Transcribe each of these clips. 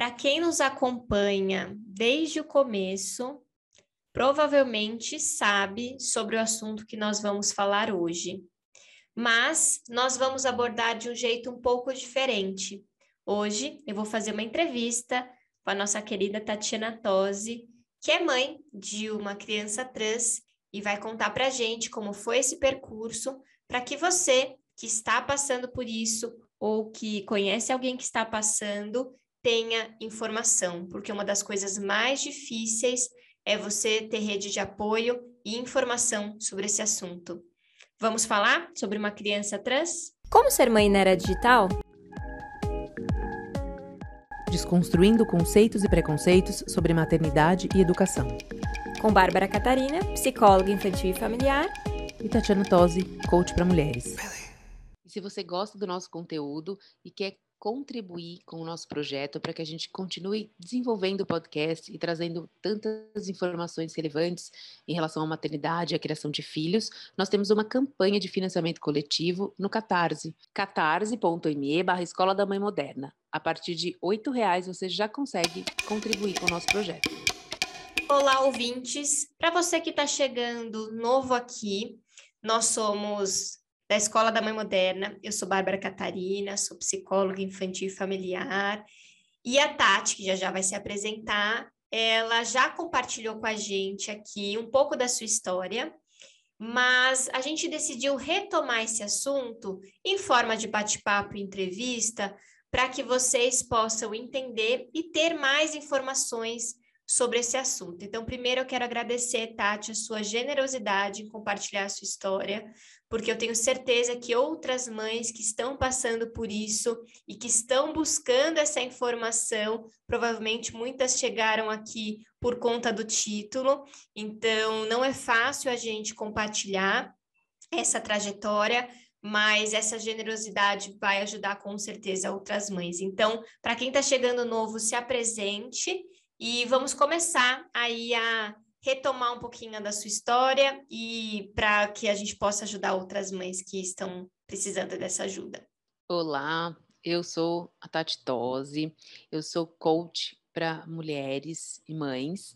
Para quem nos acompanha desde o começo, provavelmente sabe sobre o assunto que nós vamos falar hoje. Mas nós vamos abordar de um jeito um pouco diferente. Hoje eu vou fazer uma entrevista com a nossa querida Tatiana Tosi, que é mãe de uma criança trans e vai contar para a gente como foi esse percurso, para que você que está passando por isso ou que conhece alguém que está passando tenha informação, porque uma das coisas mais difíceis é você ter rede de apoio e informação sobre esse assunto. Vamos falar sobre uma criança trans? Como ser mãe na era digital? Desconstruindo conceitos e preconceitos sobre maternidade e educação. Com Bárbara Catarina, psicóloga infantil e familiar, e Tatiana Tosi, coach para mulheres. Se você gosta do nosso conteúdo e quer contribuir com o nosso projeto para que a gente continue desenvolvendo o podcast e trazendo tantas informações relevantes em relação à maternidade e à criação de filhos, nós temos uma campanha de financiamento coletivo no Catarse, catarse.me barra Escola da Mãe Moderna. A partir de R$ reais você já consegue contribuir com o nosso projeto. Olá, ouvintes! Para você que está chegando novo aqui, nós somos da Escola da Mãe Moderna. Eu sou Bárbara Catarina, sou psicóloga infantil e familiar. E a Tati, que já já vai se apresentar, ela já compartilhou com a gente aqui um pouco da sua história, mas a gente decidiu retomar esse assunto em forma de bate-papo e entrevista para que vocês possam entender e ter mais informações sobre esse assunto. Então, primeiro eu quero agradecer, Tati, a sua generosidade em compartilhar a sua história, porque eu tenho certeza que outras mães que estão passando por isso e que estão buscando essa informação, provavelmente muitas chegaram aqui por conta do título, então não é fácil a gente compartilhar essa trajetória, mas essa generosidade vai ajudar com certeza outras mães. Então, para quem está chegando novo, se apresente e vamos começar aí a retomar um pouquinho da sua história e para que a gente possa ajudar outras mães que estão precisando dessa ajuda. Olá, eu sou a Tati Tosi, eu sou coach para mulheres e mães,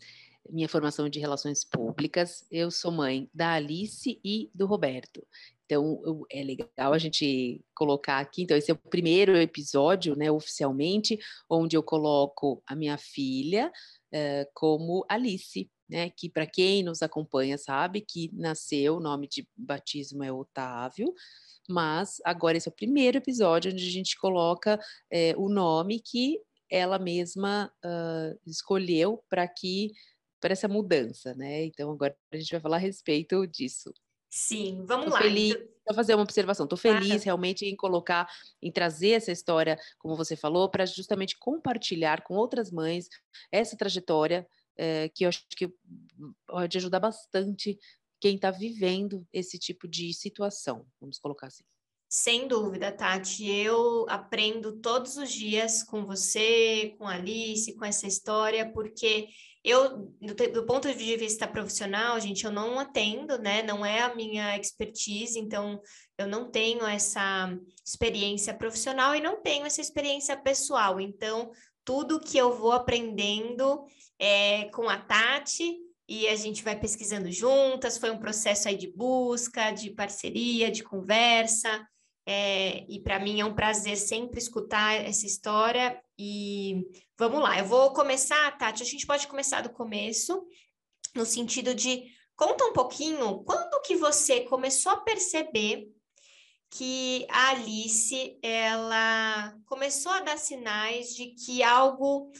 minha formação é de relações públicas, eu sou mãe da Alice e do Roberto. Então, é legal a gente colocar aqui. Então, esse é o primeiro episódio, né, oficialmente, onde eu coloco a minha filha uh, como Alice, né, que para quem nos acompanha sabe que nasceu, o nome de batismo é Otávio, mas agora esse é o primeiro episódio onde a gente coloca é, o nome que ela mesma uh, escolheu para que para essa mudança, né? Então agora a gente vai falar a respeito disso. Sim, vamos Tô lá. Feliz, então... Vou fazer uma observação. Estou feliz ah. realmente em colocar, em trazer essa história, como você falou, para justamente compartilhar com outras mães essa trajetória é, que eu acho que pode ajudar bastante quem está vivendo esse tipo de situação, vamos colocar assim. Sem dúvida, Tati. Eu aprendo todos os dias com você, com a Alice, com essa história, porque eu, do, do, ponto de vista profissional, gente, eu não atendo, né? Não é a minha expertise, então eu não tenho essa experiência profissional e não tenho essa experiência pessoal. Então, tudo que eu vou aprendendo é com a Tati e a gente vai pesquisando juntas. Foi um processo aí de busca, de parceria, de conversa. É, e para mim é um prazer sempre escutar essa história. E vamos lá, eu vou começar, Tati. A gente pode começar do começo, no sentido de conta um pouquinho quando que você começou a perceber que a Alice ela começou a dar sinais de que algo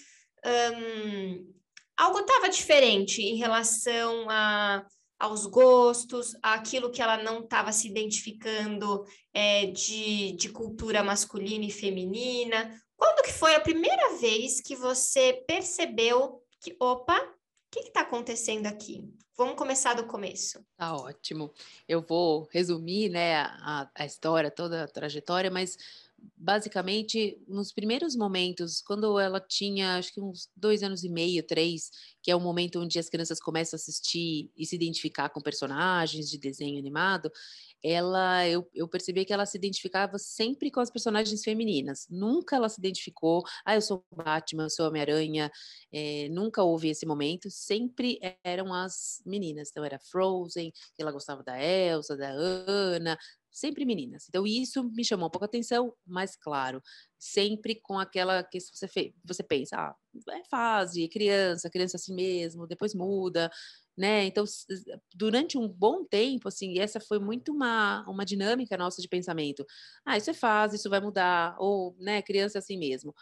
um, algo estava diferente em relação a aos gostos, aquilo que ela não estava se identificando é, de, de cultura masculina e feminina. Quando que foi a primeira vez que você percebeu que, opa, o que está acontecendo aqui? Vamos começar do começo. Tá ótimo. Eu vou resumir né, a, a história, toda a trajetória, mas basicamente, nos primeiros momentos, quando ela tinha, acho que uns dois anos e meio, três, que é o momento onde as crianças começam a assistir e se identificar com personagens de desenho animado, ela, eu, eu percebi que ela se identificava sempre com as personagens femininas. Nunca ela se identificou, ah, eu sou Batman, eu sou Homem-Aranha. É, nunca houve esse momento. Sempre eram as meninas. Então era Frozen, ela gostava da Elsa, da Anna, sempre meninas. Então, isso me chamou um pouco a atenção, mas claro, sempre com aquela que você, fez, você pensa, ah, é fase, criança, criança assim mesmo, depois muda, né? Então, durante um bom tempo, assim, essa foi muito uma, uma dinâmica nossa de pensamento. Ah, isso é fase, isso vai mudar, ou, né, criança assim mesmo.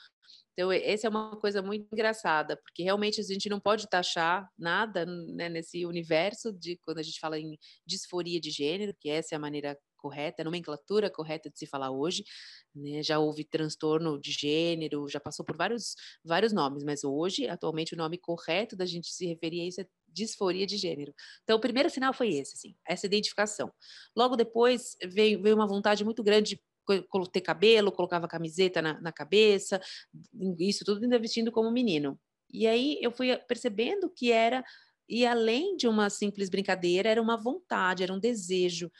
Então, essa é uma coisa muito engraçada, porque realmente a gente não pode taxar nada né, nesse universo de quando a gente fala em disforia de gênero, que essa é a maneira correta, a nomenclatura correta de se falar hoje, né? Já houve transtorno de gênero, já passou por vários, vários nomes, mas hoje, atualmente, o nome correto da gente se referir a isso é disforia de gênero. Então, o primeiro sinal foi esse, assim, essa identificação. Logo depois, veio, veio uma vontade muito grande de ter cabelo, colocava camiseta na, na cabeça, isso tudo ainda vestindo como menino. E aí eu fui percebendo que era, e além de uma simples brincadeira, era uma vontade, era um desejo.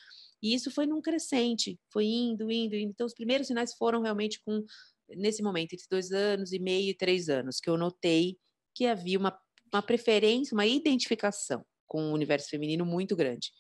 E isso foi num crescente, foi indo, indo, indo. Então, os primeiros sinais foram realmente com, nesse momento, entre dois anos e meio e três anos, que eu notei que havia uma, uma preferência, uma identificação com o universo feminino muito grande.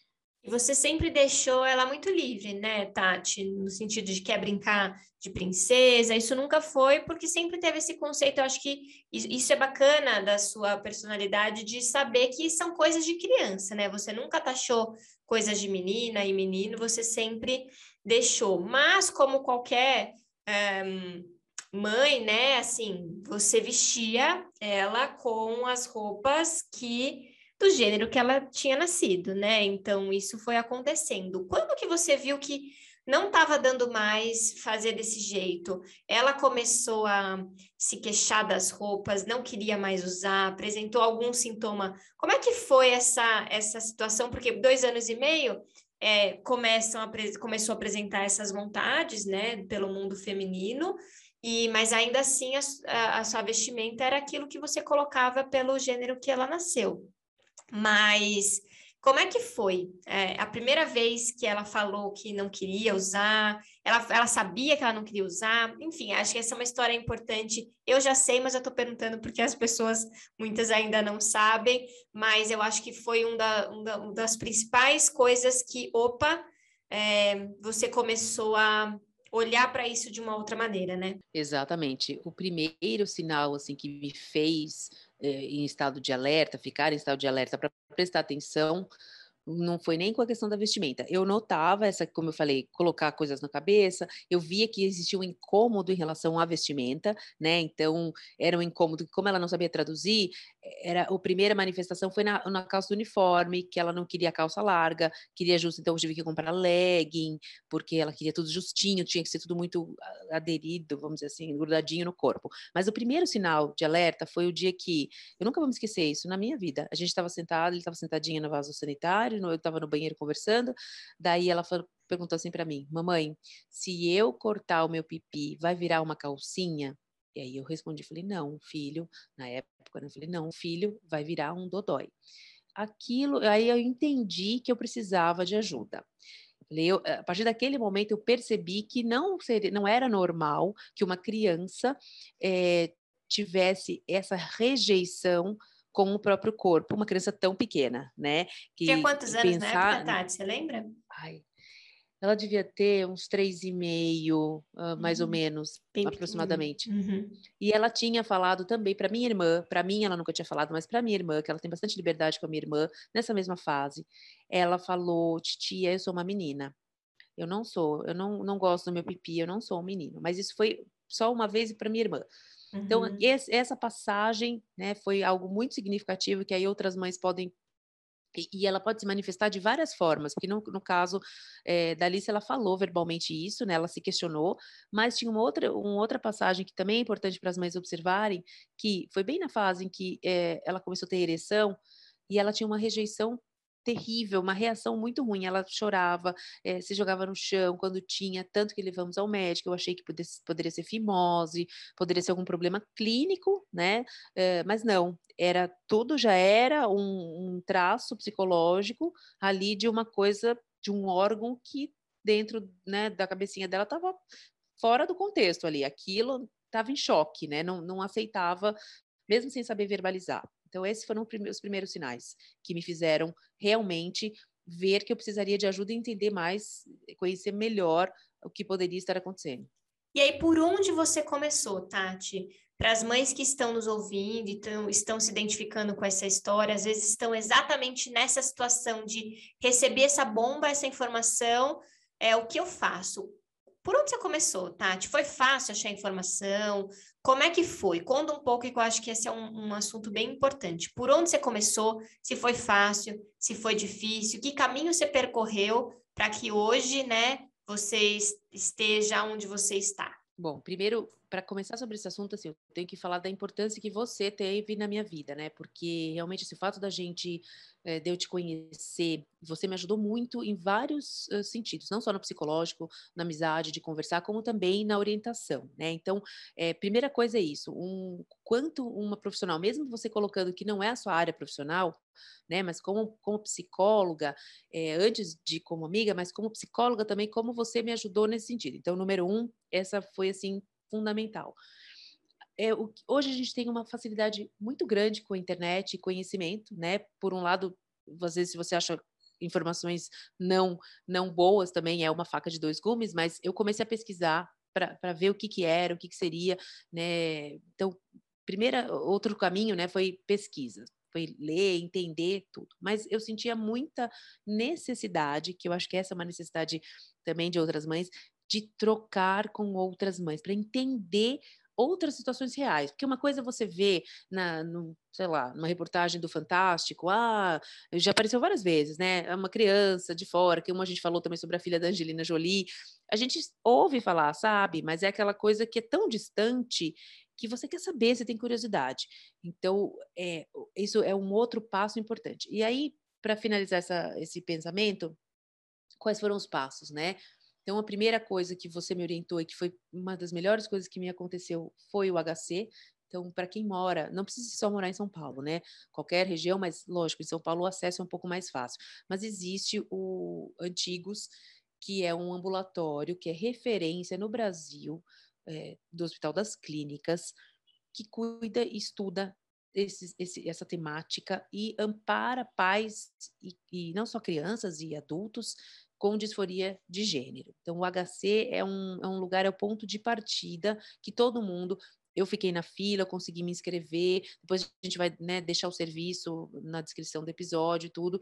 E você sempre deixou ela muito livre, né, Tati? No sentido de quer brincar de princesa, isso nunca foi, porque sempre teve esse conceito. Eu acho que isso é bacana da sua personalidade, de saber que são coisas de criança, né? Você nunca taxou coisas de menina e menino, você sempre deixou. Mas, como qualquer um, eh, mãe, né, assim, você vestia ela com as roupas que do gênero que ela tinha nascido, né? Então isso foi acontecendo. Quando que você viu que não estava dando mais fazer desse jeito? Ela começou a se queixar das roupas, não queria mais usar, apresentou algum sintoma. Como é que foi essa essa situação? Porque dois anos e meio é, começam a, começou a apresentar essas vontades, né, pelo mundo feminino. E, mas ainda assim a, a, a sua vestimenta era aquilo que você colocava pelo gênero que ela nasceu. Mas como é que foi? É, a primeira vez que ela falou que não queria usar, ela, ela sabia que ela não queria usar, enfim, acho que essa é uma história importante. Eu já sei, mas eu estou perguntando porque as pessoas, muitas ainda não sabem, mas eu acho que foi um, da, um, da, uma das principais coisas que, opa, é, você começou a olhar para isso de uma outra maneira, né? Exatamente. O primeiro sinal assim que me fez em estado de alerta, ficar em estado de alerta para prestar atenção não foi nem com a questão da vestimenta. Eu notava essa, como eu falei, colocar coisas na cabeça, eu via que existia um incômodo em relação à vestimenta, né? Então, era um incômodo que, como ela não sabia traduzir, era a primeira manifestação foi na, na calça do uniforme, que ela não queria calça larga, queria justo, então eu tive que comprar legging, porque ela queria tudo justinho, tinha que ser tudo muito aderido, vamos dizer assim, grudadinho no corpo. Mas o primeiro sinal de alerta foi o dia que, eu nunca vou me esquecer isso na minha vida, a gente estava sentado, ele estava sentadinho no vaso sanitário, eu estava no banheiro conversando, daí ela falou, perguntou assim para mim, mamãe, se eu cortar o meu pipi, vai virar uma calcinha? E aí eu respondi, falei, não, filho, na época, né, eu falei, não, filho, vai virar um dodói. Aquilo, aí eu entendi que eu precisava de ajuda. Eu, a partir daquele momento eu percebi que não seria, não era normal que uma criança é, tivesse essa rejeição com o próprio corpo, uma criança tão pequena, né? Que Tinha quantos anos pensar... na época, Tati? Você lembra? Ai, ela devia ter uns três e meio, uh, mais uhum. ou menos, Bem aproximadamente. Uhum. E ela tinha falado também para minha irmã, para mim ela nunca tinha falado, mas para minha irmã, que ela tem bastante liberdade com a minha irmã, nessa mesma fase, ela falou: "Titia, eu sou uma menina. Eu não sou, eu não, não gosto do meu pipi, eu não sou um menino". Mas isso foi só uma vez para minha irmã. Então, uhum. esse, essa passagem né, foi algo muito significativo que aí outras mães podem e ela pode se manifestar de várias formas, porque no, no caso é, da Alice, ela falou verbalmente isso, né? Ela se questionou, mas tinha uma outra, uma outra passagem que também é importante para as mães observarem, que foi bem na fase em que é, ela começou a ter ereção e ela tinha uma rejeição terrível, uma reação muito ruim. Ela chorava, é, se jogava no chão quando tinha, tanto que levamos ao médico. Eu achei que pudesse, poderia ser fimose, poderia ser algum problema clínico, né? É, mas não, era tudo já era um, um traço psicológico ali de uma coisa, de um órgão que dentro né, da cabecinha dela estava fora do contexto ali. Aquilo estava em choque, né? Não, não aceitava, mesmo sem saber verbalizar. Então, esses foram os primeiros sinais que me fizeram realmente ver que eu precisaria de ajuda e entender mais, conhecer melhor o que poderia estar acontecendo. E aí, por onde você começou, Tati? Para as mães que estão nos ouvindo e estão, estão se identificando com essa história, às vezes estão exatamente nessa situação de receber essa bomba, essa informação, é o que eu faço? Por onde você começou, Tati? Foi fácil achar informação? Como é que foi? Conta um pouco, que eu acho que esse é um, um, assunto bem importante. Por onde você começou? Se foi fácil, se foi difícil, que caminho você percorreu para que hoje, né, você esteja onde você está? Bom, primeiro, para começar sobre esse assunto, assim, eu tenho que falar da importância que você teve na minha vida, né? Porque realmente esse fato da gente é, de eu te conhecer, você me ajudou muito em vários uh, sentidos, não só no psicológico, na amizade, de conversar, como também na orientação, né? Então, é, primeira coisa é isso, um, quanto uma profissional, mesmo você colocando que não é a sua área profissional, né? Mas como, como psicóloga, é, antes de como amiga, mas como psicóloga também, como você me ajudou nesse sentido. Então, número um, essa foi assim fundamental é, o, hoje a gente tem uma facilidade muito grande com a internet e conhecimento, né? Por um lado, às vezes, se você acha informações não não boas, também é uma faca de dois gumes, mas eu comecei a pesquisar para ver o que, que era, o que, que seria, né? Então, primeira, outro caminho, né, foi pesquisa, foi ler, entender tudo. Mas eu sentia muita necessidade, que eu acho que essa é uma necessidade também de outras mães, de trocar com outras mães, para entender outras situações reais. Porque uma coisa é você vê na, no, sei lá, numa reportagem do Fantástico, ah, já apareceu várias vezes, né? É uma criança de fora, que uma a gente falou também sobre a filha da Angelina Jolie. A gente ouve falar, sabe? Mas é aquela coisa que é tão distante que você quer saber, você tem curiosidade. Então, é, isso é um outro passo importante. E aí, para finalizar essa, esse pensamento, quais foram os passos, né? Então, a primeira coisa que você me orientou e que foi uma das melhores coisas que me aconteceu foi o HC. Então, para quem mora, não precisa só morar em São Paulo, né? Qualquer região, mas lógico, em São Paulo o acesso é um pouco mais fácil. Mas existe o Antigos, que é um ambulatório que é referência no Brasil é, do Hospital das Clínicas, que cuida e estuda esse, esse, essa temática e ampara pais e, e não só crianças e adultos com disforia de gênero. Então, o HC é um, é um lugar, é o ponto de partida que todo mundo. Eu fiquei na fila, consegui me inscrever. Depois a gente vai né, deixar o serviço na descrição do episódio e tudo.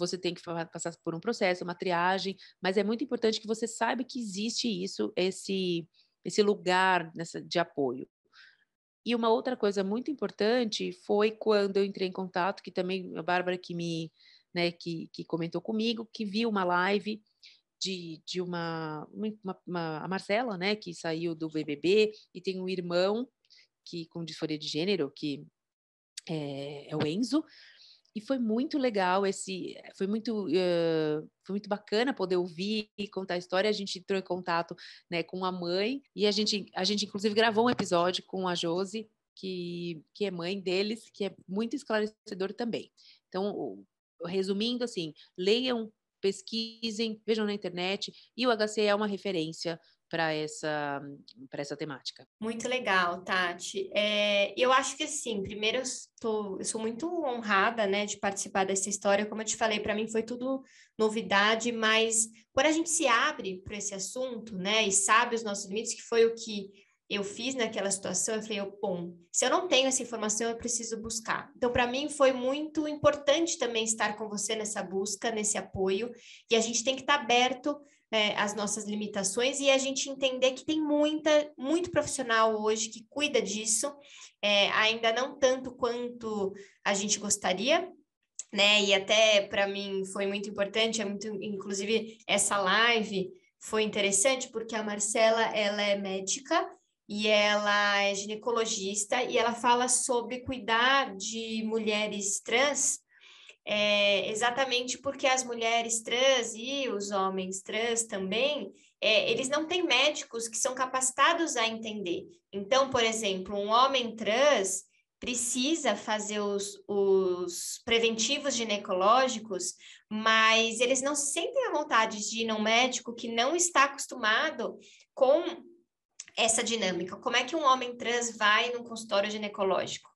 Você tem que passar por um processo, uma triagem, mas é muito importante que você saiba que existe isso, esse, esse lugar nessa, de apoio. E uma outra coisa muito importante foi quando eu entrei em contato, que também a Bárbara que me né, que, que comentou comigo, que viu uma live de, de uma, uma, uma, a Marcela, né, que saiu do BBB e tem um irmão que com disforia de gênero, que é, é o Enzo, e foi muito legal esse, foi muito, uh, foi muito bacana poder ouvir e contar a história. A gente entrou em contato, né, com a mãe e a gente, a gente inclusive gravou um episódio com a Josi, que, que é mãe deles, que é muito esclarecedor também. Então, resumindo assim, leiam, pesquisem, vejam na internet, e o HC é uma referência para essa, para essa temática. Muito legal, Tati. É, eu acho que assim, primeiro eu, tô, eu sou muito honrada, né, de participar dessa história. Como eu te falei, para mim foi tudo novidade, mas quando a gente se abre para esse assunto, né, e sabe os nossos limites, que foi o que eu fiz naquela situação, eu falei, bom, se eu não tenho essa informação, eu preciso buscar. Então, para mim, foi muito importante também estar com você nessa busca, nesse apoio, e a gente tem que estar tá aberto é, às nossas limitações e a gente entender que tem muita, muito profissional hoje que cuida disso, é, ainda não tanto quanto a gente gostaria, né? E até para mim foi muito importante, é muito, inclusive essa live foi interessante porque a Marcela ela é médica e ela é ginecologista e ela fala sobre cuidar de mulheres trans é, exatamente porque as mulheres trans e os homens trans também, é, eles não têm médicos que são capacitados a entender. Então, por exemplo, um homem trans precisa fazer os, os preventivos ginecológicos, mas eles não se sentem à vontade de ir num médico que não está acostumado com essa dinâmica. Como é que um homem trans vai num consultório ginecológico?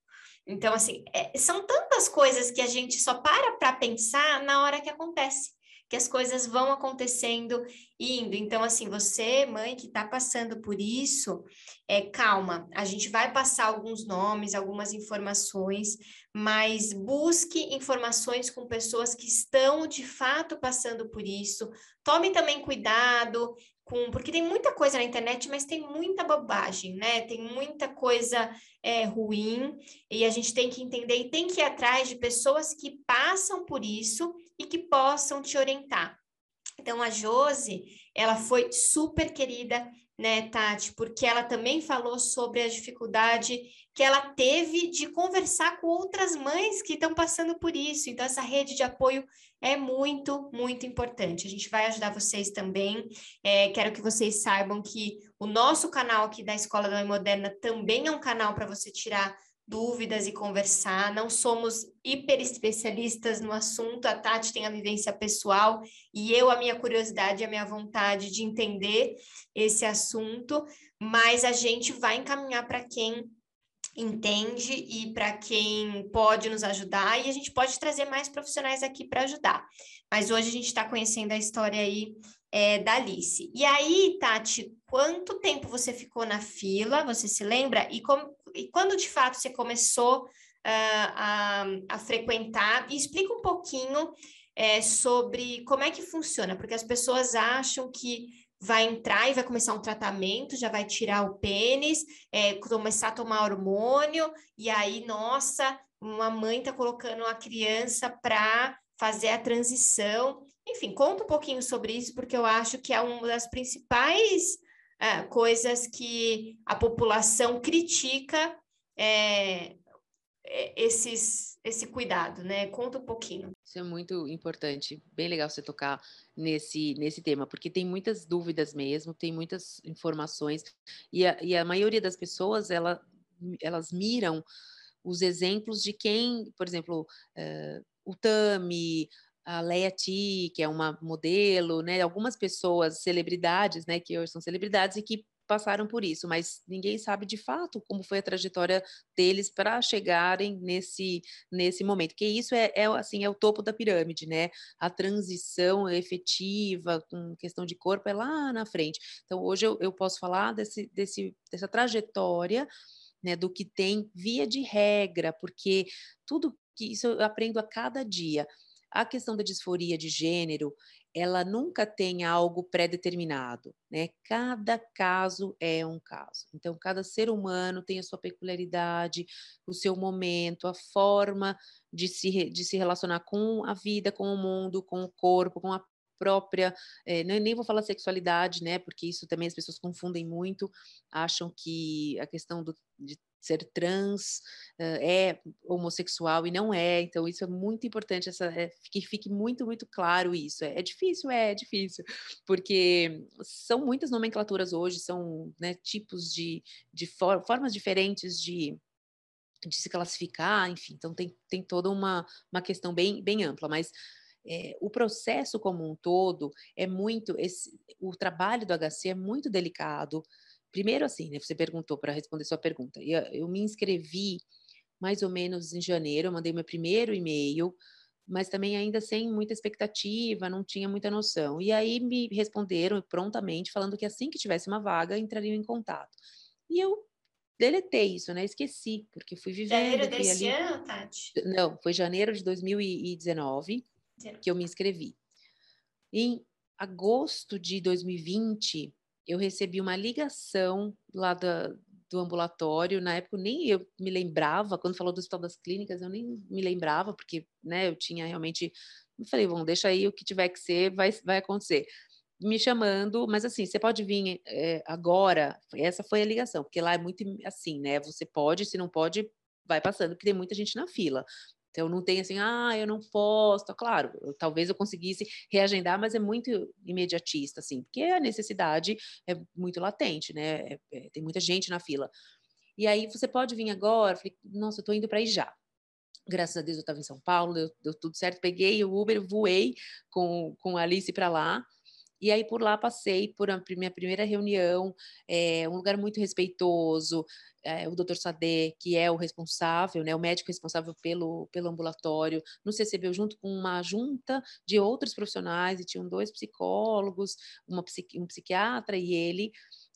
Então, assim, é, são tantas coisas que a gente só para para pensar na hora que acontece, que as coisas vão acontecendo e indo. Então, assim, você, mãe, que está passando por isso, é, calma, a gente vai passar alguns nomes, algumas informações, mas busque informações com pessoas que estão de fato passando por isso. Tome também cuidado, com, porque tem muita coisa na internet, mas tem muita bobagem, né? Tem muita coisa é, ruim e a gente tem que entender e tem que ir atrás de pessoas que passam por isso e que possam te orientar. Então, a Josi, ela foi super querida, né, Tati? Porque ela também falou sobre a dificuldade que ela teve de conversar com outras mães que estão passando por isso. Então, essa rede de apoio é muito, muito importante. A gente vai ajudar vocês também. É, quero que vocês saibam que o nosso canal aqui da Escola da Mãe Moderna também é um canal para você tirar dúvidas e conversar. Não somos hiper especialistas no assunto. A Tati tem a vivência pessoal e eu a minha curiosidade, a minha vontade de entender esse assunto, mas a gente vai encaminhar para quem entende e para quem pode nos ajudar, e a gente pode trazer mais profissionais aqui para ajudar. Mas hoje a gente está conhecendo a história aí é, da Alice. E aí, Tati, quanto tempo você ficou na fila? Você se lembra? E, e quando de fato você começou uh, a, a, frequentar? E explica um pouquinho é, sobre como é que funciona, porque as pessoas acham que vai entrar e vai começar um tratamento, já vai tirar o pênis, é, começar a tomar hormônio, e aí, nossa, uma mãe está colocando a criança para fazer a transição. Enfim, conta um pouquinho sobre isso, porque eu acho que é uma das principais é, coisas que a população critica é, esses, esse cuidado, né? Conta um pouquinho. Isso é muito importante, bem legal você tocar nesse, nesse tema, porque tem muitas dúvidas mesmo, tem muitas informações, e a, e a maioria das pessoas, ela, elas miram os exemplos de quem, por exemplo, uh, o Tami, a Leia T, que é uma modelo, né? Algumas pessoas, celebridades, né? Que hoje são celebridades e que passaram por isso, mas ninguém sabe de fato como foi a trajetória deles para chegarem nesse nesse momento. Que isso é, é, assim é o topo da pirâmide, né? A transição efetiva com questão de corpo é lá na frente. Então hoje eu, eu posso falar desse, desse dessa trajetória, né? Do que tem via de regra, porque tudo que isso eu aprendo a cada dia. A questão da disforia de gênero, ela nunca tem algo pré-determinado, né? Cada caso é um caso. Então, cada ser humano tem a sua peculiaridade, o seu momento, a forma de se, de se relacionar com a vida, com o mundo, com o corpo, com a própria, é, nem vou falar sexualidade, né? Porque isso também as pessoas confundem muito, acham que a questão do, de ser trans uh, é homossexual e não é. Então, isso é muito importante, essa, é, que fique muito, muito claro isso. É, é difícil, é, é, difícil, porque são muitas nomenclaturas hoje, são né, tipos de, de for, formas diferentes de, de se classificar, enfim, então tem, tem toda uma, uma questão bem, bem ampla, mas é, o processo como um todo é muito, esse, o trabalho do HC é muito delicado, Primeiro, assim, né, você perguntou para responder sua pergunta. Eu, eu me inscrevi mais ou menos em janeiro, eu mandei meu primeiro e-mail, mas também ainda sem muita expectativa, não tinha muita noção. E aí me responderam prontamente, falando que assim que tivesse uma vaga, entrariam em contato. E eu deletei isso, né? Esqueci, porque fui vivendo. Janeiro desse ali... ano, Tati? Não, foi janeiro de 2019 que eu me inscrevi. Em agosto de 2020, eu recebi uma ligação lá da, do ambulatório, na época nem eu me lembrava, quando falou do Hospital das Clínicas, eu nem me lembrava, porque né, eu tinha realmente. Eu falei, bom, deixa aí o que tiver que ser, vai, vai acontecer. Me chamando, mas assim, você pode vir é, agora. Essa foi a ligação, porque lá é muito assim, né? Você pode, se não pode, vai passando, porque tem muita gente na fila. Então não tem assim, ah, eu não posso. Claro, eu, talvez eu conseguisse reagendar, mas é muito imediatista, assim, porque a necessidade é muito latente, né? É, é, tem muita gente na fila. E aí você pode vir agora? Eu falei, nossa, eu tô indo para ir já. Graças a Deus eu estava em São Paulo, deu, deu, tudo certo. Peguei o Uber, voei com, com a Alice para lá. E aí por lá passei por a minha primeira reunião, é, um lugar muito respeitoso, é, o Dr. Sade, que é o responsável, né, o médico responsável pelo, pelo ambulatório, nos recebeu junto com uma junta de outros profissionais, e tinham dois psicólogos, uma, um psiquiatra e ele,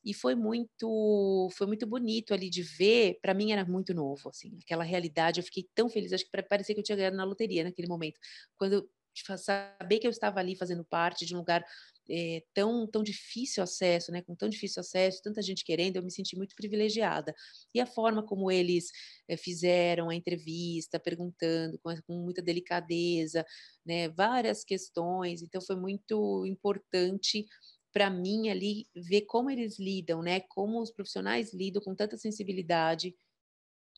e foi muito foi muito bonito ali de ver para mim era muito novo assim aquela realidade eu fiquei tão feliz acho que parecia que eu tinha ganhado na loteria naquele momento quando saber que eu estava ali fazendo parte de um lugar é, tão, tão difícil acesso, né, com tão difícil acesso, tanta gente querendo, eu me senti muito privilegiada. E a forma como eles é, fizeram a entrevista, perguntando com, com muita delicadeza, né, várias questões, então foi muito importante para mim ali ver como eles lidam, né, como os profissionais lidam com tanta sensibilidade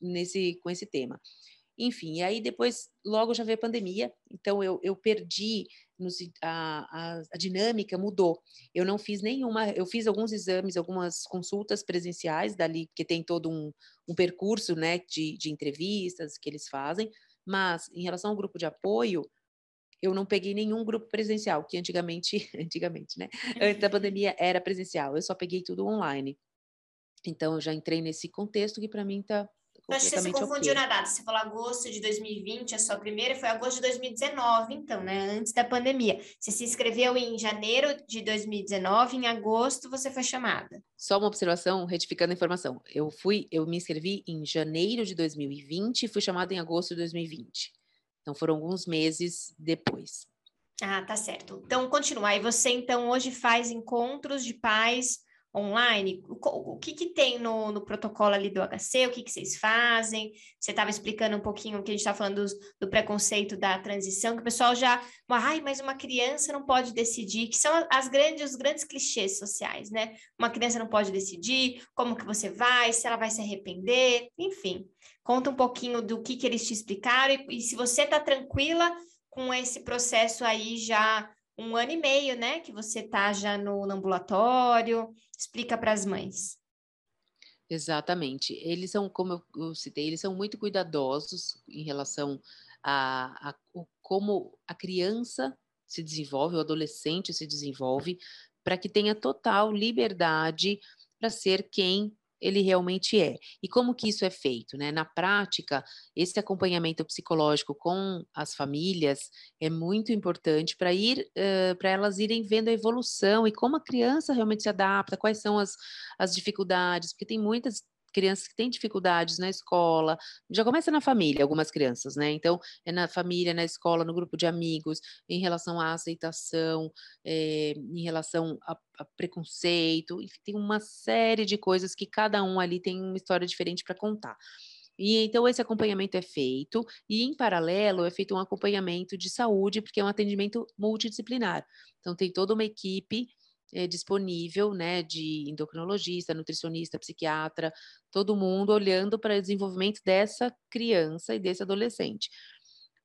nesse com esse tema. Enfim, e aí depois, logo já veio a pandemia, então eu, eu perdi nos, a, a, a, dinâmica mudou. Eu não fiz nenhuma, eu fiz alguns exames, algumas consultas presenciais dali, que tem todo um, um percurso né, de, de entrevistas que eles fazem, mas em relação ao grupo de apoio, eu não peguei nenhum grupo presencial, que antigamente, antigamente, né? Antes da pandemia era presencial, eu só peguei tudo online. Então, eu já entrei nesse contexto que para mim está eu acho que você se confundiu na data. Você falou agosto de 2020, a sua primeira foi agosto de 2019, então, né? Antes da pandemia. Você se inscreveu em janeiro de 2019, em agosto você foi chamada. Só uma observação, retificando a informação. Eu fui, eu me inscrevi em janeiro de 2020 e fui chamada em agosto de 2020. Então foram alguns meses depois. Ah, tá certo. Então, continuar. E você, então, hoje faz encontros de pais online? O, o que, que tem no, no, protocolo ali do HC? O que, que vocês fazem? Você estava explicando um pouquinho o que a gente está falando do, preconceito da transição, que o pessoal já, ai, mas uma criança não pode decidir, que são as grandes, os grandes clichês sociais, né? Uma criança não pode decidir como que você vai, se ela vai se arrepender, enfim. Conta um pouquinho do que, que eles te explicaram e, e se você está tranquila com esse processo aí já um ano e meio, né? Que você está já no, no ambulatório. Explica para as mães. Exatamente. Eles são, como eu citei, eles são muito cuidadosos em relação a, a, como a criança se desenvolve, o adolescente se desenvolve, para que tenha total liberdade para ser quem ele realmente é. E como que isso é feito? Né? Na prática, esse acompanhamento psicológico com as famílias é muito importante para ir uh, para elas irem vendo a evolução e como a criança realmente se adapta, quais são as, as dificuldades, porque tem muitas crianças que têm dificuldades na escola, já começa na família, algumas crianças, né? Então, é na família, na escola, no grupo de amigos, em relação à aceitação, é, em relação a, a, preconceito, enfim, tem uma série de coisas que cada um ali tem uma história diferente para contar. E então esse acompanhamento é feito e em paralelo é feito um acompanhamento de saúde, porque é um atendimento multidisciplinar. Então tem toda uma equipe é, disponível, né, de endocrinologista, nutricionista, psiquiatra, todo mundo olhando para o desenvolvimento dessa criança e desse adolescente.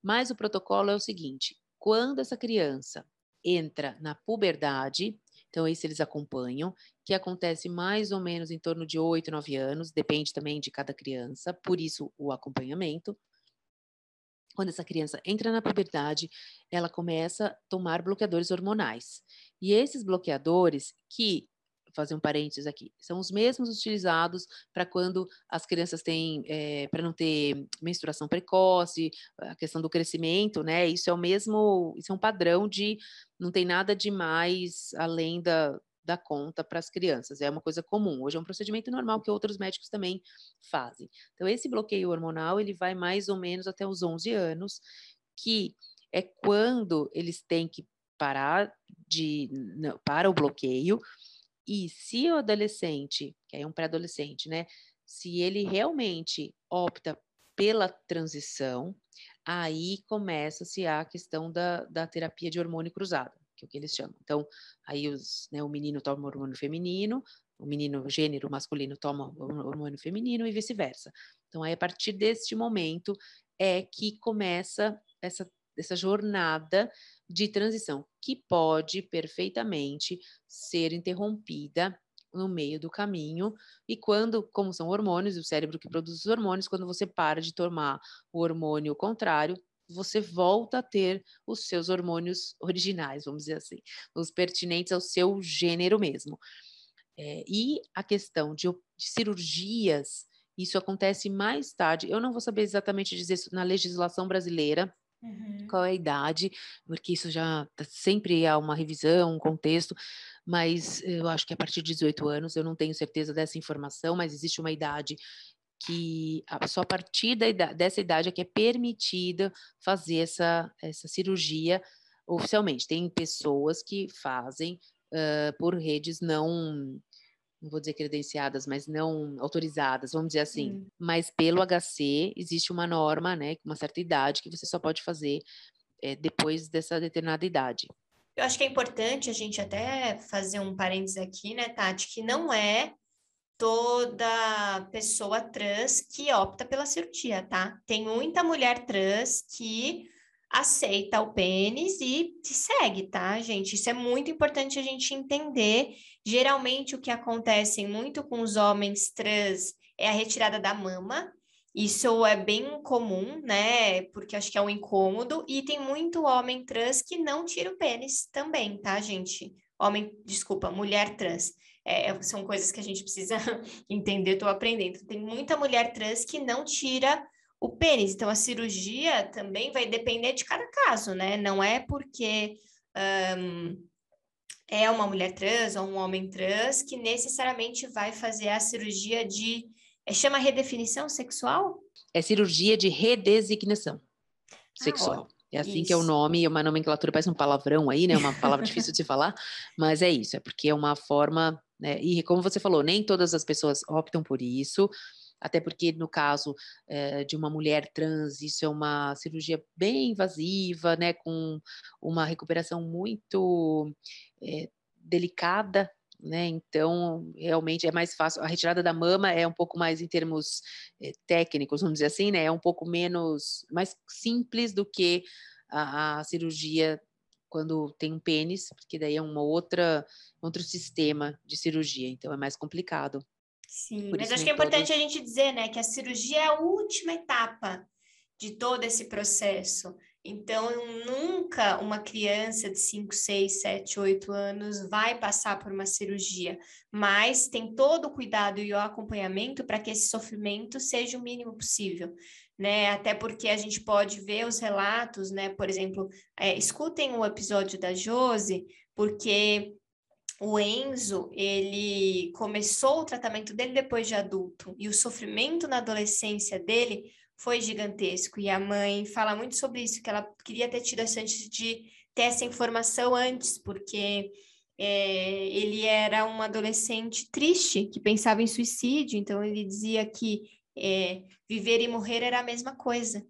Mas o protocolo é o seguinte: quando essa criança entra na puberdade, então esse eles acompanham, que acontece mais ou menos em torno de 8, 9 anos, depende também de cada criança, por isso o acompanhamento. Quando essa criança entra na puberdade, ela começa a tomar bloqueadores hormonais. E esses bloqueadores, que, fazer um parênteses aqui, são os mesmos utilizados para quando as crianças têm, é, para não ter menstruação precoce, a questão do crescimento, né? Isso é o mesmo, isso é um padrão de, não tem nada de mais além da, da conta para as crianças. É uma coisa comum. Hoje é um procedimento normal que outros médicos também fazem. Então, esse bloqueio hormonal, ele vai mais ou menos até os 11 anos, que é quando eles têm que parar de não, para o bloqueio e se o adolescente, que é um pré-adolescente, né, se ele realmente opta pela transição, aí começa-se a questão da, da terapia de hormônio cruzada, que é o que eles chamam. Então, aí os, né, o menino toma hormônio feminino, o menino gênero masculino toma hormônio feminino e vice-versa. Então, aí, a partir deste momento, é que começa essa, essa jornada de transição, que pode perfeitamente ser interrompida no meio do caminho. E quando, como são hormônios, o cérebro que produz os hormônios, quando você para de tomar o hormônio contrário, você volta a ter os seus hormônios originais, vamos dizer assim, os pertinentes ao seu gênero mesmo. É, e a questão de, de cirurgias, isso acontece mais tarde. Eu não vou saber exatamente dizer isso na legislação brasileira, Uhum. qual é a idade, porque isso já tá, sempre há uma revisão, um contexto, mas eu acho que a partir de 18 anos, eu não tenho certeza dessa informação, mas existe uma idade que só a partir da dessa idade é que é permitida fazer essa, essa cirurgia oficialmente. Tem pessoas que fazem uh, por redes não, não vou dizer credenciadas, mas não autorizadas, vamos dizer assim. Hum. Mas pelo HC existe uma norma, né, uma certa idade que você só pode fazer é, depois dessa determinada idade. Eu acho que é importante a gente até fazer um parênteses aqui, né, Tati, que não é toda pessoa trans que opta pela cirurgia, tá? Tem muita mulher trans que aceita o pênis e segue, tá, gente? Isso é muito importante a gente entender. Geralmente, o que acontece muito com os homens trans é a retirada da mama. Isso é bem comum, né? Porque acho que é um incômodo. E tem muito homem trans que não tira o pênis também, tá, gente? Homem, desculpa, mulher trans. É, são coisas que a gente precisa entender, estou aprendendo. Tem muita mulher trans que não tira o pênis, então a cirurgia também vai depender de cada caso, né? Não é porque um, é uma mulher trans ou um homem trans que necessariamente vai fazer a cirurgia de. É, chama redefinição sexual? É cirurgia de redesignação ah, sexual. Ah, é assim isso. que é o nome, é uma nomenclatura, parece um palavrão aí, né? Uma palavra difícil de falar, mas é isso, é porque é uma forma né? E como você falou, nem todas as pessoas optam por isso, até porque no caso é, de uma mulher trans, isso é uma cirurgia bem invasiva, né, com uma recuperação muito é, delicada, né? Então, realmente é mais fácil. A retirada da mama é um pouco mais em termos é, técnicos, vamos dizer assim, né? É um pouco menos, mais simples do que a, a cirurgia quando tem um pênis, porque daí é uma outra, outro sistema de cirurgia, então é mais complicado. Sim, Por mas acho que é importante todos... a gente dizer, né, que a cirurgia é a última etapa de todo esse processo. Então, nunca uma criança de 5, 6, 7, 8 anos vai passar por uma cirurgia, mas tem todo o cuidado e o acompanhamento para que esse sofrimento seja o mínimo possível né? Até porque a gente pode ver os relatos, né? Por exemplo, é, escutem o episódio da Jose, porque o Enzo, ele começou o tratamento dele depois de adulto, e o sofrimento na adolescência dele foi gigantesco. E a mãe fala muito sobre isso, que ela queria ter tido a de ter essa informação antes, porque é, ele era um adolescente triste, que pensava em suicídio, então ele dizia que é, viver e morrer era a mesma coisa.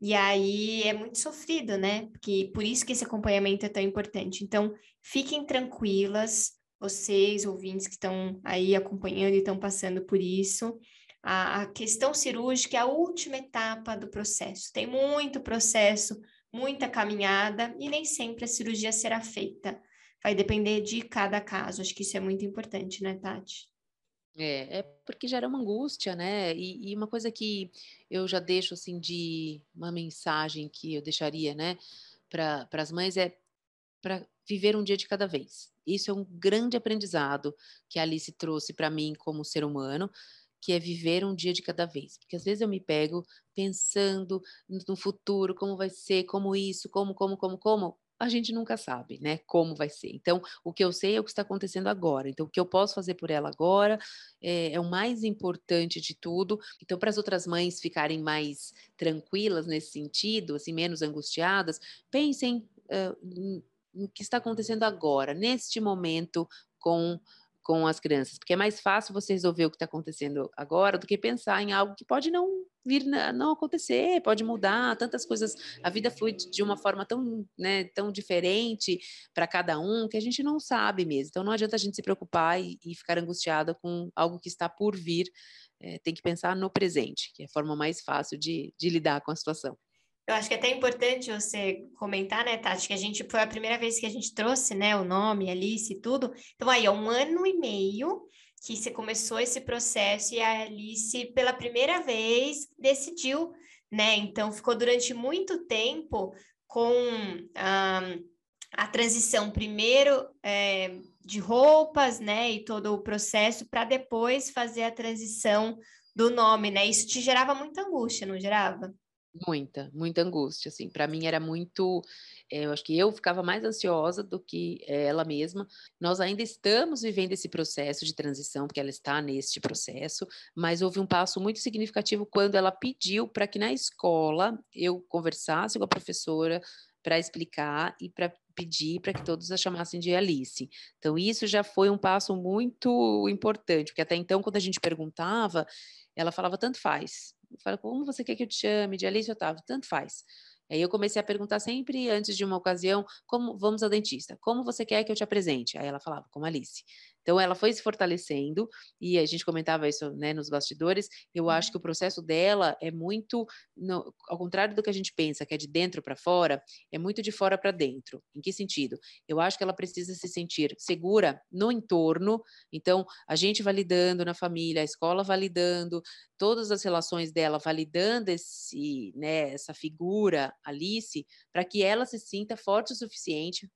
E aí é muito sofrido, né? Porque por isso que esse acompanhamento é tão importante. Então, fiquem tranquilas, vocês, ouvintes que estão aí acompanhando e estão passando por isso. A, a questão cirúrgica é a última etapa do processo. Tem muito processo, muita caminhada, e nem sempre a cirurgia será feita. Vai depender de cada caso. Acho que isso é muito importante, né, Tati? É, é porque gera uma angústia, né? E, e, uma coisa que eu já deixo assim de uma mensagem que eu deixaria, né, para as mães é para viver um dia de cada vez. Isso é um grande aprendizado que a Alice trouxe para mim como ser humano, que é viver um dia de cada vez. Porque às vezes eu me pego pensando no futuro, como vai ser, como isso, como, como, como, como a gente nunca sabe, né, como vai ser. Então, o que eu sei é o que está acontecendo agora. Então, o que eu posso fazer por ela agora é, é o mais importante de tudo. Então, para as outras mães ficarem mais tranquilas nesse sentido, assim, menos angustiadas, pensem uh, no que está acontecendo agora, neste momento, com com as crianças, porque é mais fácil você resolver o que está acontecendo agora do que pensar em algo que pode não vir não acontecer, pode mudar, tantas coisas, a vida flui de uma forma tão, né, tão diferente para cada um que a gente não sabe mesmo. Então não adianta a gente se preocupar e, e ficar angustiada com algo que está por vir é, tem que pensar no presente, que é a forma mais fácil de, de lidar com a situação. Eu acho que é até importante você comentar, né, Tati, que a gente foi a primeira vez que a gente trouxe, né, o nome, Alice e tudo. Então, aí, há um ano e meio que você começou esse processo e a Alice, pela primeira vez, decidiu, né? Então, ficou durante muito tempo com a, transição, primeiro é, de roupas, né, e todo o processo, para depois fazer a transição do nome, né? Isso te gerava muita angústia, não gerava? Muita, muita angústia, assim. Para mim era muito. É, eu acho que eu ficava mais ansiosa do que ela mesma. Nós ainda estamos vivendo esse processo de transição, porque ela está neste processo, mas houve um passo muito significativo quando ela pediu para que na escola eu conversasse com a professora para explicar e para pedir para que todos a chamassem de Alice. Então, isso já foi um passo muito importante, porque até então, quando a gente perguntava, ela falava tanto faz. Fala, como você quer que eu te chame? De Alice Otávio? Tanto faz. Aí eu comecei a perguntar sempre antes de uma ocasião, como vamos ao dentista, como você quer que eu te apresente? Aí ela falava, como Alice. Então, ela foi se fortalecendo, e a gente comentava isso né, nos bastidores. Eu acho uhum. que o processo dela é muito, no, ao contrário do que a gente pensa, que é de dentro para fora, é muito de fora para dentro. Em que sentido? Eu acho que ela precisa se sentir segura no entorno. Então, a gente validando na família, a escola validando, todas as relações dela validando esse, né, essa figura, Alice, para que ela se sinta forte o suficiente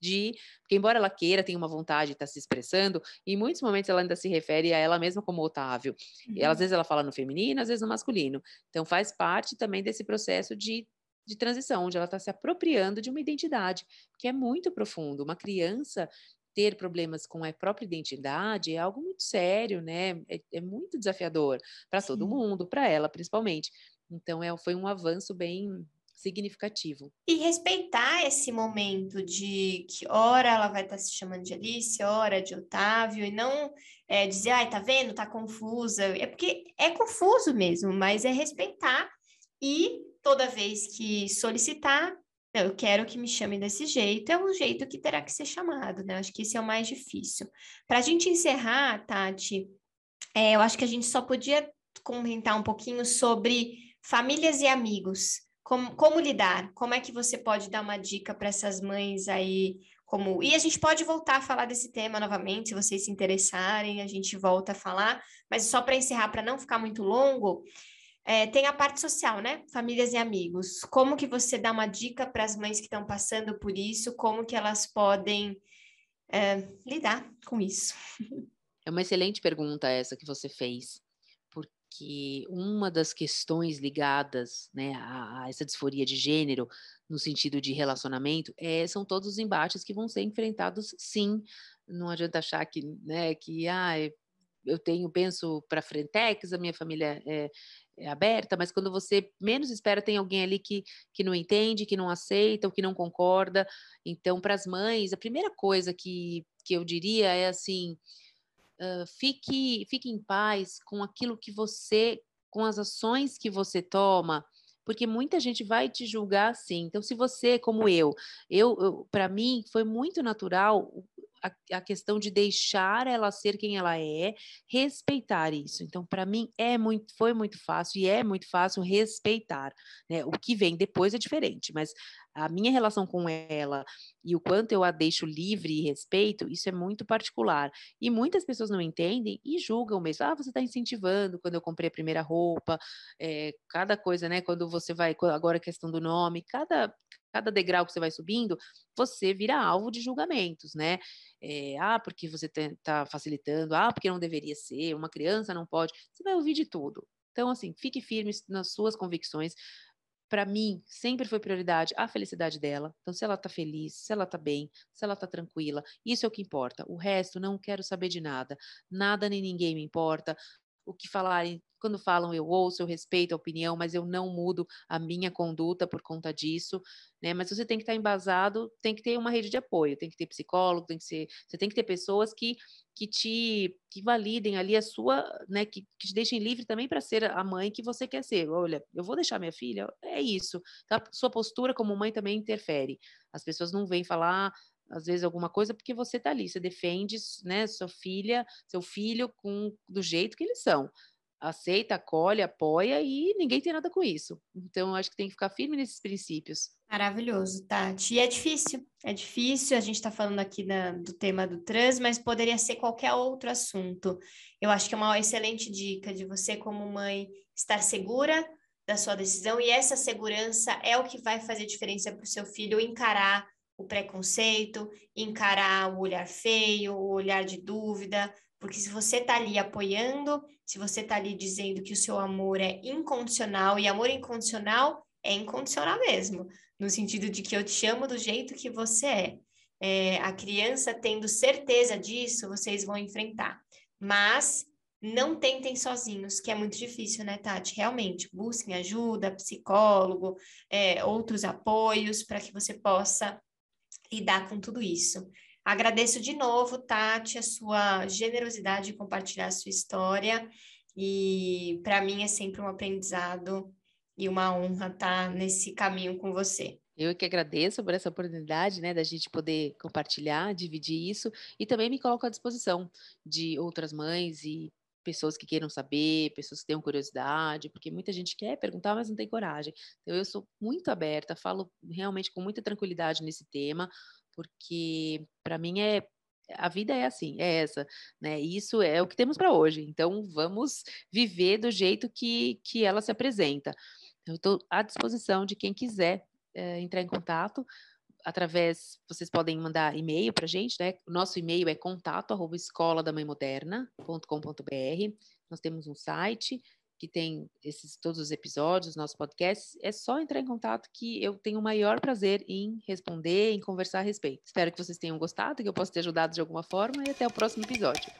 de. Porque, embora ela queira, tenha uma vontade de estar tá se expressando, em muitos momentos ela ainda se refere a ela mesma como Otávio. Uhum. E às vezes ela fala no feminino, às vezes no masculino. Então, faz parte também desse processo de de transição, onde ela está se apropriando de uma identidade, que é muito profundo. Uma criança ter problemas com a própria identidade é algo muito sério, né? É, é muito desafiador para todo mundo, para ela principalmente. Então, é, foi um avanço bem significativo. E respeitar esse momento de que hora ela vai estar tá se chamando de Alice, hora de Otávio, e não é, dizer, ai, tá vendo, tá confusa. É porque é confuso mesmo, mas é respeitar e toda vez que solicitar, não, eu quero que me chamem desse jeito, é o jeito que terá que ser chamado, né? Acho que esse é o mais difícil. Para a gente encerrar, Tati, é, eu acho que a gente só podia comentar um pouquinho sobre famílias e amigos. Como, como lidar? Como é que você pode dar uma dica para essas mães aí? Como... E a gente pode voltar a falar desse tema novamente, se vocês se interessarem, a gente volta a falar. Mas só para encerrar, para não ficar muito longo, é, tem a parte social, né? Famílias e amigos. Como que você dá uma dica para as mães que estão passando por isso? Como que elas podem é, lidar com isso? É uma excelente pergunta essa que você fez que uma das questões ligadas né, a, a, essa disforia de gênero, no sentido de relacionamento, é, são todos os embates que vão ser enfrentados, sim. Não adianta achar que, né, que ah, eu tenho, penso para frentex, a minha família é, é, aberta, mas quando você menos espera, tem alguém ali que, que não entende, que não aceita, ou que não concorda. Então, para as mães, a primeira coisa que, que eu diria é assim fique, fique em paz com aquilo que você, com as ações que você toma, porque muita gente vai te julgar assim. Então, se você, como eu, eu, eu para mim foi muito natural a, a, questão de deixar ela ser quem ela é, respeitar isso. Então, para mim é muito, foi muito fácil e é muito fácil respeitar. Né? O que vem depois é diferente, mas a minha relação com ela e o quanto eu a deixo livre e respeito, isso é muito particular. E muitas pessoas não entendem e julgam mesmo. Ah, você está incentivando quando eu comprei a primeira roupa, é, cada coisa, né? Quando você vai, agora a questão do nome, cada, cada degrau que você vai subindo, você vira alvo de julgamentos, né? É, ah, porque você está facilitando, ah, porque não deveria ser, uma criança não pode. Você vai ouvir de tudo. Então, assim, fique firme nas suas convicções para mim, sempre foi prioridade a felicidade dela. Então, se ela tá feliz, se ela tá bem, se ela tá tranquila, isso é o que importa. O resto, não quero saber de nada. Nada nem ninguém me importa. O que falarem, quando falam, eu ouço, eu respeito a opinião, mas eu não mudo a minha conduta por conta disso, né? Mas você tem que estar embasado, tem que ter uma rede de apoio, tem que ter psicólogo, tem que ser, você tem que ter pessoas que que te que validem ali a sua, né, que, que te deixem livre também para ser a mãe que você quer ser. Olha, eu vou deixar minha filha, é isso. Tá? Sua postura como mãe também interfere. As pessoas não vêm falar às vezes alguma coisa porque você está ali, você defende, né, sua filha, seu filho com do jeito que eles são. aceita, acolhe, apoia e ninguém tem nada com isso. Então, acho que tem que ficar firme nesses princípios. Maravilhoso, Tati. E é difícil, é difícil. A gente está falando aqui da, do tema do trans, mas poderia ser qualquer outro assunto. Eu acho que é uma excelente dica de você, como mãe, estar segura da sua decisão, e essa segurança é o que vai fazer diferença para o seu filho encarar o preconceito, encarar o olhar feio, o olhar de dúvida, porque se você está ali apoiando, se você está ali dizendo que o seu amor é incondicional, e amor incondicional é incondicional mesmo, no sentido de que eu te amo do jeito que você é. é a criança tendo certeza disso, vocês vão enfrentar. Mas não tentem sozinhos, que é muito difícil, né, Tati? Realmente, busquem ajuda, psicólogo, é, outros apoios para que você possa lidar com tudo isso. Agradeço de novo, Tati, a sua generosidade de compartilhar a sua história. E para mim é sempre um aprendizado e uma honra estar nesse caminho com você. Eu que agradeço por essa oportunidade, né, da gente poder compartilhar, dividir isso e também me coloco à disposição de outras mães e pessoas que queiram saber, pessoas que tenham curiosidade, porque muita gente quer perguntar, mas não tem coragem. Então eu sou muito aberta, falo realmente com muita tranquilidade nesse tema porque para mim é a vida é assim, é essa, né? Isso é o que temos para hoje. Então vamos viver do jeito que, que ela se apresenta. Eu estou à disposição de quem quiser é, entrar em contato através, vocês podem mandar e-mail para a gente, né? O nosso e-mail é contato arroba escola da mãe moderna.com.br. Nós temos um site que tem esses todos os episódios, nossos podcasts, é só entrar em contato que eu tenho o maior prazer em responder, em conversar a respeito. Espero que vocês tenham gostado, que eu possa ter ajudado de alguma forma e até o próximo episódio.